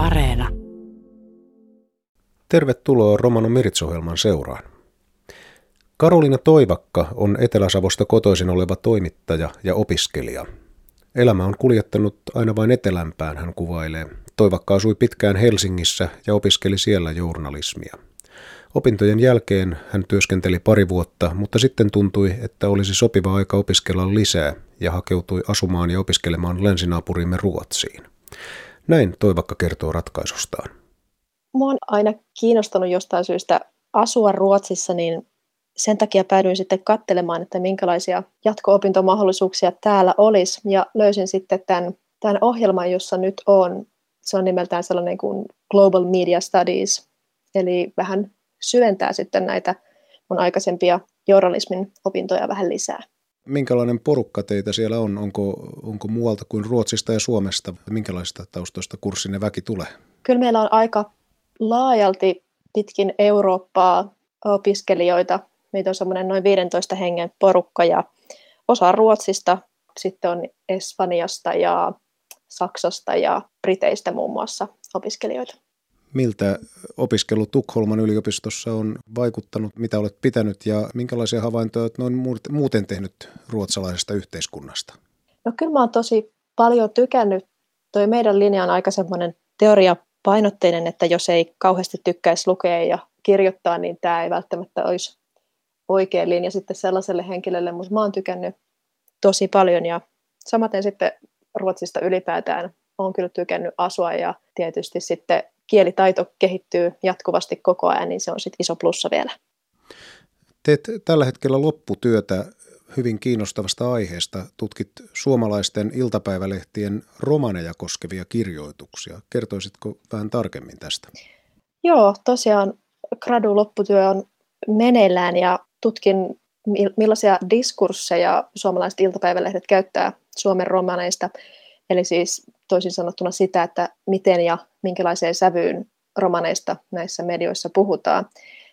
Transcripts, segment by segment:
Areena. Tervetuloa Romano Mirits-ohjelman seuraan. Karolina Toivakka on Etelä-Savosta kotoisin oleva toimittaja ja opiskelija. Elämä on kuljettanut aina vain etelämpään, hän kuvailee. Toivakka asui pitkään Helsingissä ja opiskeli siellä journalismia. Opintojen jälkeen hän työskenteli pari vuotta, mutta sitten tuntui, että olisi sopiva aika opiskella lisää ja hakeutui asumaan ja opiskelemaan lensinaapurimme Ruotsiin. Näin Toivakka kertoo ratkaisustaan. Mua on aina kiinnostanut jostain syystä asua Ruotsissa, niin sen takia päädyin sitten katselemaan, että minkälaisia jatko-opintomahdollisuuksia täällä olisi. Ja löysin sitten tämän, tämän ohjelman, jossa nyt on. Se on nimeltään sellainen kuin Global Media Studies, eli vähän syventää sitten näitä mun aikaisempia journalismin opintoja vähän lisää. Minkälainen porukka teitä siellä on? Onko, onko muualta kuin Ruotsista ja Suomesta? Minkälaista taustoista kurssinne väki tulee? Kyllä meillä on aika laajalti pitkin Eurooppaa opiskelijoita. Meitä on semmoinen noin 15 hengen porukka ja osa Ruotsista, sitten on Espanjasta ja Saksasta ja Briteistä muun muassa opiskelijoita. Miltä opiskelu Tukholman yliopistossa on vaikuttanut, mitä olet pitänyt ja minkälaisia havaintoja olet noin muuten tehnyt ruotsalaisesta yhteiskunnasta? No kyllä mä oon tosi paljon tykännyt. Toi meidän linja on aika semmoinen teoriapainotteinen, että jos ei kauheasti tykkäisi lukea ja kirjoittaa, niin tämä ei välttämättä olisi oikea linja sitten sellaiselle henkilölle, mutta mä oon tykännyt tosi paljon ja samaten sitten Ruotsista ylipäätään olen kyllä tykännyt asua ja tietysti sitten kielitaito kehittyy jatkuvasti koko ajan, niin se on sitten iso plussa vielä. Teet tällä hetkellä lopputyötä hyvin kiinnostavasta aiheesta. Tutkit suomalaisten iltapäivälehtien romaneja koskevia kirjoituksia. Kertoisitko vähän tarkemmin tästä? Joo, tosiaan gradu lopputyö on meneillään ja tutkin millaisia diskursseja suomalaiset iltapäivälehdet käyttää Suomen romaneista. Eli siis toisin sanottuna sitä, että miten ja minkälaiseen sävyyn romaneista näissä medioissa puhutaan.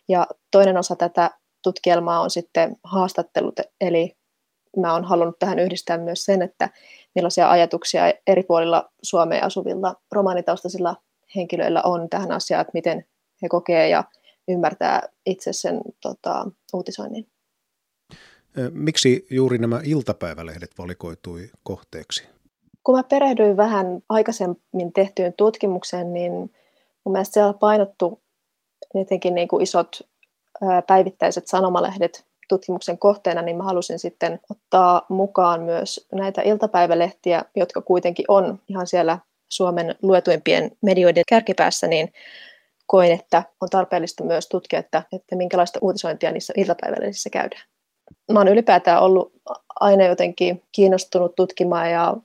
Ja toinen osa tätä tutkielmaa on sitten haastattelut, eli mä oon halunnut tähän yhdistää myös sen, että millaisia ajatuksia eri puolilla Suomea asuvilla romaanitaustaisilla henkilöillä on tähän asiaan, että miten he kokee ja ymmärtää itse sen tota, uutisoinnin. Miksi juuri nämä iltapäivälehdet valikoitui kohteeksi? Kun mä perehdyin vähän aikaisemmin tehtyyn tutkimukseen, niin mun mielestä siellä painottu etenkin niin kuin isot päivittäiset sanomalehdet tutkimuksen kohteena, niin mä halusin sitten ottaa mukaan myös näitä iltapäivälehtiä, jotka kuitenkin on ihan siellä Suomen luetuimpien medioiden kärkipäässä, niin koin, että on tarpeellista myös tutkia, että, että minkälaista uutisointia niissä iltapäivälehdissä käydään. Mä oon ylipäätään ollut aina jotenkin kiinnostunut tutkimaan ja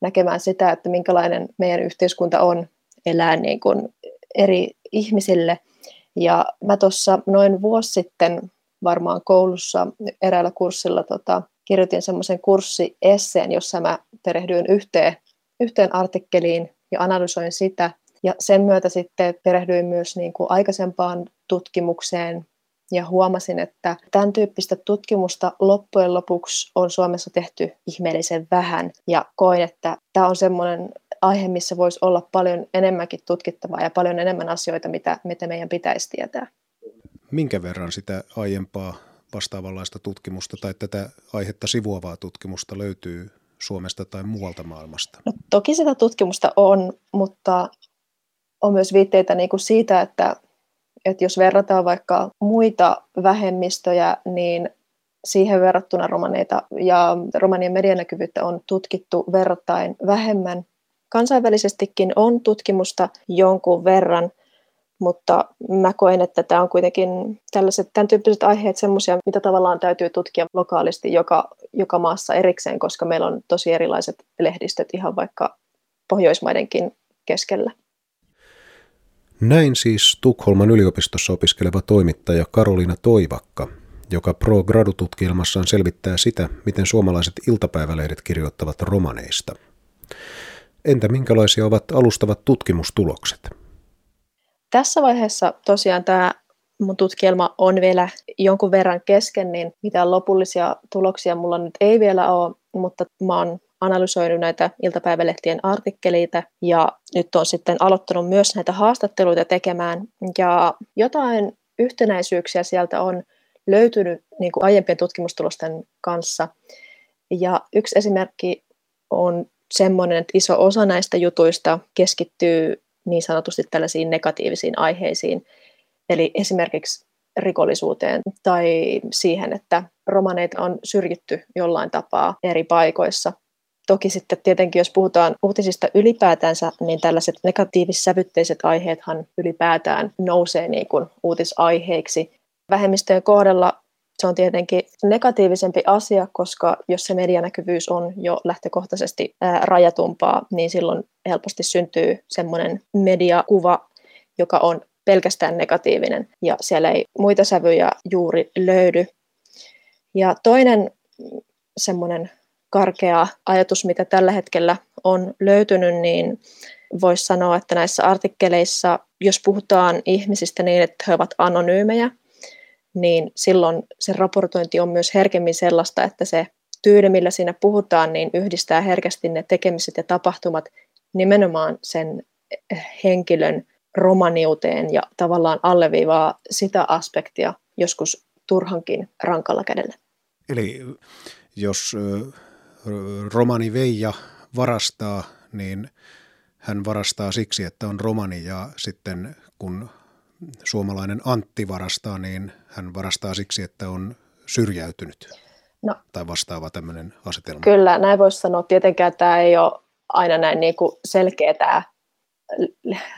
näkemään sitä, että minkälainen meidän yhteiskunta on elää niin kuin eri ihmisille. Ja mä tuossa noin vuosi sitten varmaan koulussa eräällä kurssilla tota, kirjoitin semmoisen kurssiesseen, jossa mä perehdyin yhteen, yhteen artikkeliin ja analysoin sitä. Ja sen myötä sitten perehdyin myös niin kuin aikaisempaan tutkimukseen ja huomasin, että tämän tyyppistä tutkimusta loppujen lopuksi on Suomessa tehty ihmeellisen vähän ja koin, että tämä on semmoinen aihe, missä voisi olla paljon enemmänkin tutkittavaa ja paljon enemmän asioita, mitä, mitä meidän pitäisi tietää. Minkä verran sitä aiempaa vastaavanlaista tutkimusta tai tätä aihetta sivuavaa tutkimusta löytyy Suomesta tai muualta maailmasta? No, toki sitä tutkimusta on, mutta on myös viitteitä niin kuin siitä, että että jos verrataan vaikka muita vähemmistöjä, niin siihen verrattuna romaneita ja romanien medianäkyvyyttä on tutkittu verrattain vähemmän. Kansainvälisestikin on tutkimusta jonkun verran, mutta mä koen, että tämä on kuitenkin tällaiset, tämän tyyppiset aiheet semmoisia, mitä tavallaan täytyy tutkia lokaalisti joka, joka maassa erikseen, koska meillä on tosi erilaiset lehdistöt ihan vaikka Pohjoismaidenkin keskellä. Näin siis Tukholman yliopistossa opiskeleva toimittaja Karolina Toivakka, joka pro gradututkielmassaan selvittää sitä, miten suomalaiset iltapäivälehdet kirjoittavat romaneista. Entä minkälaisia ovat alustavat tutkimustulokset? Tässä vaiheessa tosiaan tämä mun tutkielma on vielä jonkun verran kesken, niin mitään lopullisia tuloksia mulla nyt ei vielä ole, mutta mä oon analysoinut näitä iltapäivälehtien artikkeleita ja nyt on sitten aloittanut myös näitä haastatteluita tekemään. Ja jotain yhtenäisyyksiä sieltä on löytynyt niin kuin aiempien tutkimustulosten kanssa. Ja yksi esimerkki on semmoinen, että iso osa näistä jutuista keskittyy niin sanotusti tällaisiin negatiivisiin aiheisiin. Eli esimerkiksi rikollisuuteen tai siihen, että romaneita on syrjitty jollain tapaa eri paikoissa. Toki sitten tietenkin, jos puhutaan uutisista ylipäätänsä, niin tällaiset negatiivissävytteiset aiheethan ylipäätään nousee niin kuin uutisaiheiksi. Vähemmistöjen kohdalla se on tietenkin negatiivisempi asia, koska jos se medianäkyvyys on jo lähtökohtaisesti rajatumpaa, niin silloin helposti syntyy semmoinen mediakuva, joka on pelkästään negatiivinen ja siellä ei muita sävyjä juuri löydy. Ja toinen semmoinen karkea ajatus, mitä tällä hetkellä on löytynyt, niin voisi sanoa, että näissä artikkeleissa, jos puhutaan ihmisistä niin, että he ovat anonyymejä, niin silloin se raportointi on myös herkemmin sellaista, että se tyyli, millä siinä puhutaan, niin yhdistää herkästi ne tekemiset ja tapahtumat nimenomaan sen henkilön romaniuteen ja tavallaan alleviivaa sitä aspektia joskus turhankin rankalla kädellä. Eli jos romani Veija varastaa, niin hän varastaa siksi, että on romani ja sitten kun suomalainen Antti varastaa, niin hän varastaa siksi, että on syrjäytynyt. No, tai vastaava tämmöinen asetelma. Kyllä, näin voisi sanoa. Tietenkään tämä ei ole aina näin niin kuin selkeä tämä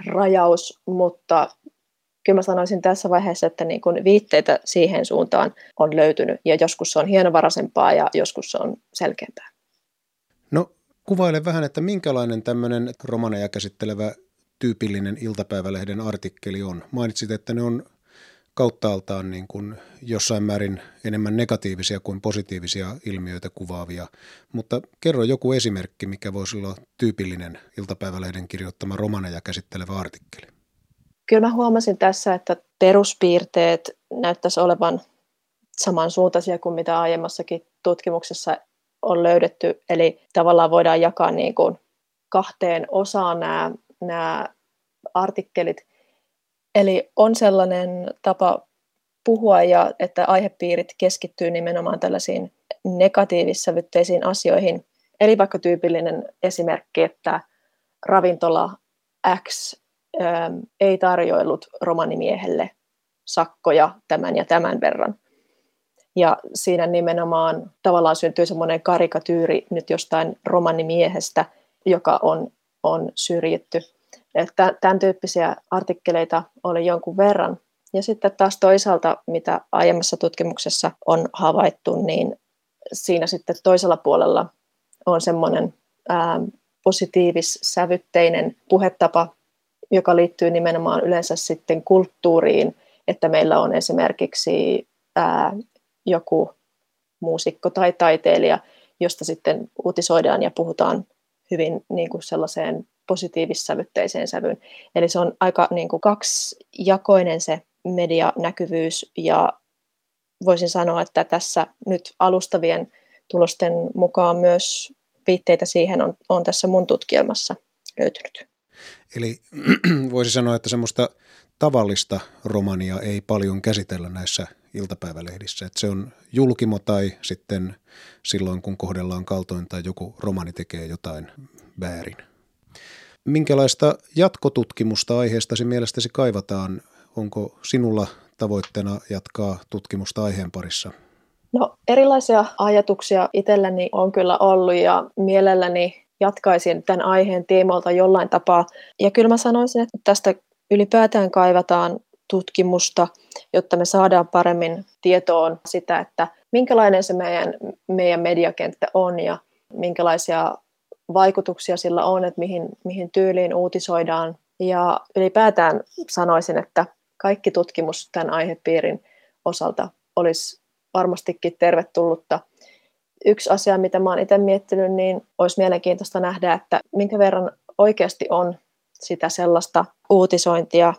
rajaus, mutta kyllä mä sanoisin tässä vaiheessa, että niin kuin viitteitä siihen suuntaan on löytynyt ja joskus se on hienovaraisempaa ja joskus se on selkeämpää. No kuvaile vähän, että minkälainen tämmöinen romaneja käsittelevä tyypillinen iltapäivälehden artikkeli on. Mainitsit, että ne on kauttaaltaan niin kuin jossain määrin enemmän negatiivisia kuin positiivisia ilmiöitä kuvaavia. Mutta kerro joku esimerkki, mikä voisi olla tyypillinen iltapäivälehden kirjoittama romaneja käsittelevä artikkeli. Kyllä mä huomasin tässä, että peruspiirteet näyttäisi olevan samansuuntaisia kuin mitä aiemmassakin tutkimuksessa on löydetty. Eli tavallaan voidaan jakaa niin kuin kahteen osaan nämä, nämä artikkelit – Eli on sellainen tapa puhua ja että aihepiirit keskittyy nimenomaan tällaisiin negatiivissävytteisiin asioihin. Eli vaikka tyypillinen esimerkki, että ravintola X ähm, ei tarjoillut romanimiehelle sakkoja tämän ja tämän verran. Ja siinä nimenomaan tavallaan syntyy semmoinen karikatyyri nyt jostain romanimiehestä, joka on, on syrjitty. Että tämän tyyppisiä artikkeleita oli jonkun verran. Ja sitten taas toisaalta, mitä aiemmassa tutkimuksessa on havaittu, niin siinä sitten toisella puolella on semmoinen positiivis-sävytteinen puhetapa, joka liittyy nimenomaan yleensä sitten kulttuuriin, että meillä on esimerkiksi ää, joku muusikko tai taiteilija, josta sitten uutisoidaan ja puhutaan hyvin niin kuin sellaiseen positiivissävytteiseen sävyyn. Eli se on aika niin kuin kaksijakoinen se medianäkyvyys ja voisin sanoa, että tässä nyt alustavien tulosten mukaan myös viitteitä siihen on, on tässä mun tutkielmassa löytynyt. Eli voisi sanoa, että semmoista tavallista romania ei paljon käsitellä näissä iltapäivälehdissä. Että se on julkimo tai sitten silloin, kun kohdellaan kaltoin tai joku romani tekee jotain väärin. Minkälaista jatkotutkimusta aiheestasi mielestäsi kaivataan? Onko sinulla tavoitteena jatkaa tutkimusta aiheen parissa? No erilaisia ajatuksia itselläni on kyllä ollut ja mielelläni jatkaisin tämän aiheen tiimoilta jollain tapaa. Ja kyllä mä sanoisin, että tästä ylipäätään kaivataan tutkimusta, jotta me saadaan paremmin tietoon sitä, että minkälainen se meidän, meidän mediakenttä on ja minkälaisia vaikutuksia sillä on, että mihin, mihin tyyliin uutisoidaan. Ja ylipäätään sanoisin, että kaikki tutkimus tämän aihepiirin osalta olisi varmastikin tervetullutta. Yksi asia, mitä mä itse miettinyt, niin olisi mielenkiintoista nähdä, että minkä verran oikeasti on sitä sellaista uutisointia,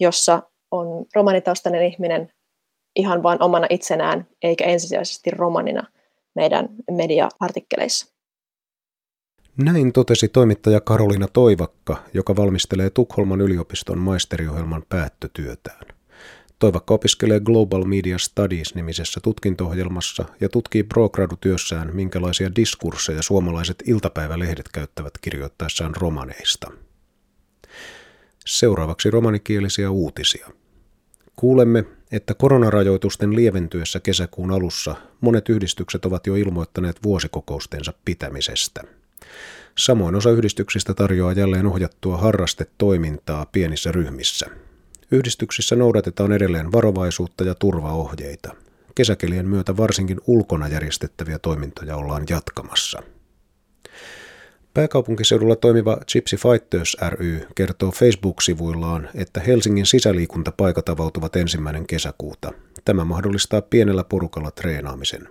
jossa on romanitaustainen ihminen ihan vain omana itsenään, eikä ensisijaisesti romanina meidän media-artikkeleissa. Näin totesi toimittaja Karolina Toivakka, joka valmistelee Tukholman yliopiston maisteriohjelman päättötyötään. Toivakka opiskelee Global Media Studies-nimisessä tutkinto-ohjelmassa ja tutkii progradu-työssään, minkälaisia diskursseja suomalaiset iltapäivälehdet käyttävät kirjoittaessaan romaneista. Seuraavaksi romanikielisiä uutisia. Kuulemme, että koronarajoitusten lieventyessä kesäkuun alussa monet yhdistykset ovat jo ilmoittaneet vuosikokoustensa pitämisestä. Samoin osa yhdistyksistä tarjoaa jälleen ohjattua harrastetoimintaa pienissä ryhmissä. Yhdistyksissä noudatetaan edelleen varovaisuutta ja turvaohjeita. Kesäkelien myötä varsinkin ulkona järjestettäviä toimintoja ollaan jatkamassa. Pääkaupunkiseudulla toimiva Gypsy Fighters ry kertoo Facebook-sivuillaan, että Helsingin sisäliikuntapaikat avautuvat ensimmäinen kesäkuuta. Tämä mahdollistaa pienellä porukalla treenaamisen.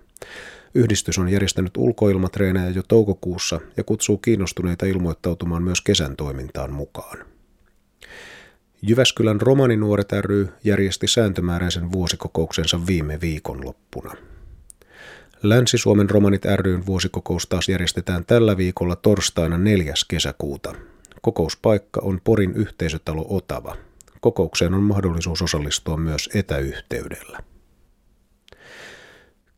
Yhdistys on järjestänyt ulkoilmatreenejä jo toukokuussa ja kutsuu kiinnostuneita ilmoittautumaan myös kesän toimintaan mukaan. Jyväskylän romaninuoret ry järjesti sääntömääräisen vuosikokouksensa viime viikonloppuna. Länsi-Suomen romanit ryn vuosikokous taas järjestetään tällä viikolla torstaina 4. kesäkuuta. Kokouspaikka on Porin yhteisötalo Otava. Kokoukseen on mahdollisuus osallistua myös etäyhteydellä.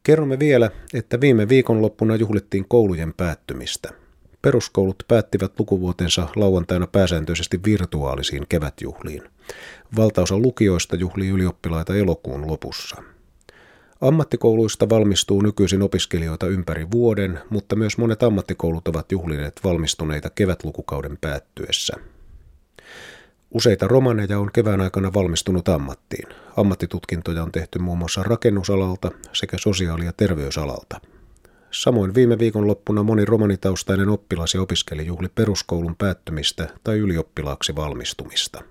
Kerromme vielä, että viime viikonloppuna juhlittiin koulujen päättymistä. Peruskoulut päättivät lukuvuotensa lauantaina pääsääntöisesti virtuaalisiin kevätjuhliin. Valtaosa lukioista juhlii ylioppilaita elokuun lopussa. Ammattikouluista valmistuu nykyisin opiskelijoita ympäri vuoden, mutta myös monet ammattikoulut ovat juhlineet valmistuneita kevätlukukauden päättyessä. Useita romaneja on kevään aikana valmistunut ammattiin. Ammattitutkintoja on tehty muun muassa rakennusalalta sekä sosiaali- ja terveysalalta. Samoin viime viikon loppuna moni romanitaustainen oppilas ja opiskeli juhli peruskoulun päättymistä tai ylioppilaaksi valmistumista.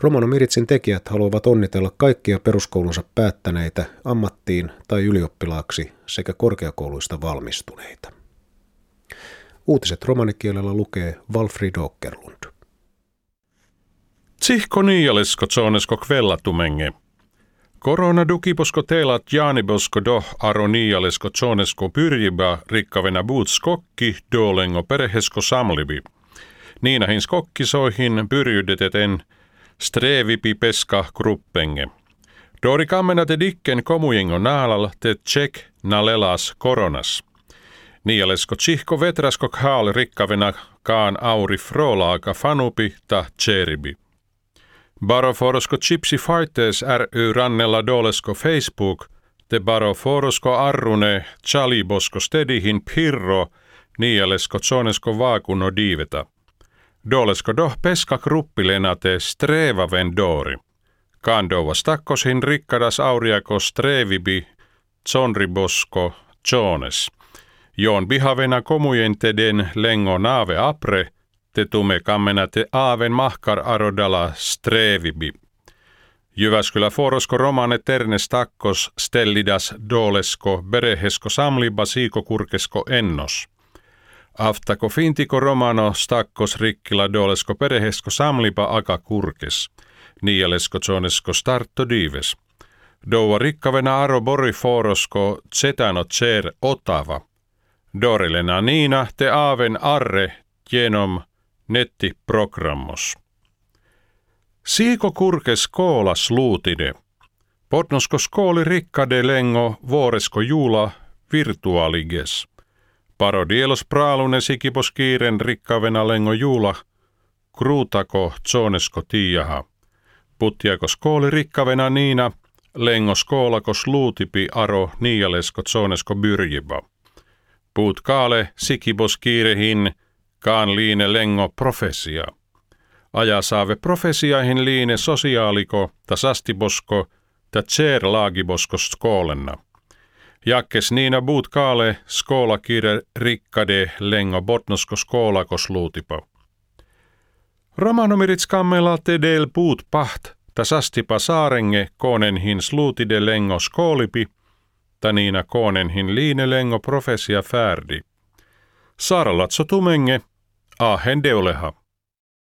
Romano Miritsin tekijät haluavat onnitella kaikkia peruskoulunsa päättäneitä ammattiin tai ylioppilaaksi sekä korkeakouluista valmistuneita. Uutiset romanikielellä lukee Walfrid Åkerlund. Tsihko niialesko tsonesko kvellatumenge. Korona dukiposko teelat jaanibosko do aro niialesko tsonesko pyrjiba rikkavena buut skokki dolengo perehesko samlibi. Niinahin skokkisoihin pyrjydeteten strevipi peska gruppenge. Dori kammena te dikken komujengo naalal te tsek nalelas koronas. Niialesko tsihko vetrasko haal rikkavena kaan auri frolaaga fanupi ta tseribi. Baroforosko Chipsi Fighters ry rannella dolesko Facebook, te baroforosko arrune chalibosko stedihin pirro, nialesko zonesko vaakuno diiveta. Dolesko doh peska kruppilena te streva vendori. Kandova stakkosin rikkadas auriako strevibi, zonribosko, zones. Joon bihavena komujenteden lengo naave apre – te tume kammenate aaven mahkar arodala strevibi. Jyväskylä forosko romane ternes takkos stellidas dolesko berehesko samliba siiko kurkesko ennos. Aftako fintiko romano stakkos rikkila dolesko perehesko samliba aka kurkes. Nialesko zonesko starto dives. Doua rikkavena aro bori forosko zetano cer otava. Dorilena niina te aaven arre genom nettiprogrammos. Siiko kurkes koolas luutide. Podnosko skooli rikkade lengo vuoresko juula virtuaaliges. Parodielos praalune sikipos kiiren rikkavena lengo juula kruutako zonesko tiijaha. Puttiako skooli rikkavena niina lengo skoolakos luutipi aro niialesko zonesko byrjiba. Puut kaale sikipos kiirehin kaan liine lengo profesia. Aja saave profesiaihin liine sosiaaliko ta sastibosko ta tser laagibosko skoolenna. Jakkes niina buut kaale skoola kire rikkade lengo botnosko skoolakos luutipa. Romanomirit skammela te del puut paht ta sastipa saarenge koonenhin sluutide lengo ta niina koonenhin liine lengo profesia färdi. Saaralatso tumenge, Ahen deuleha.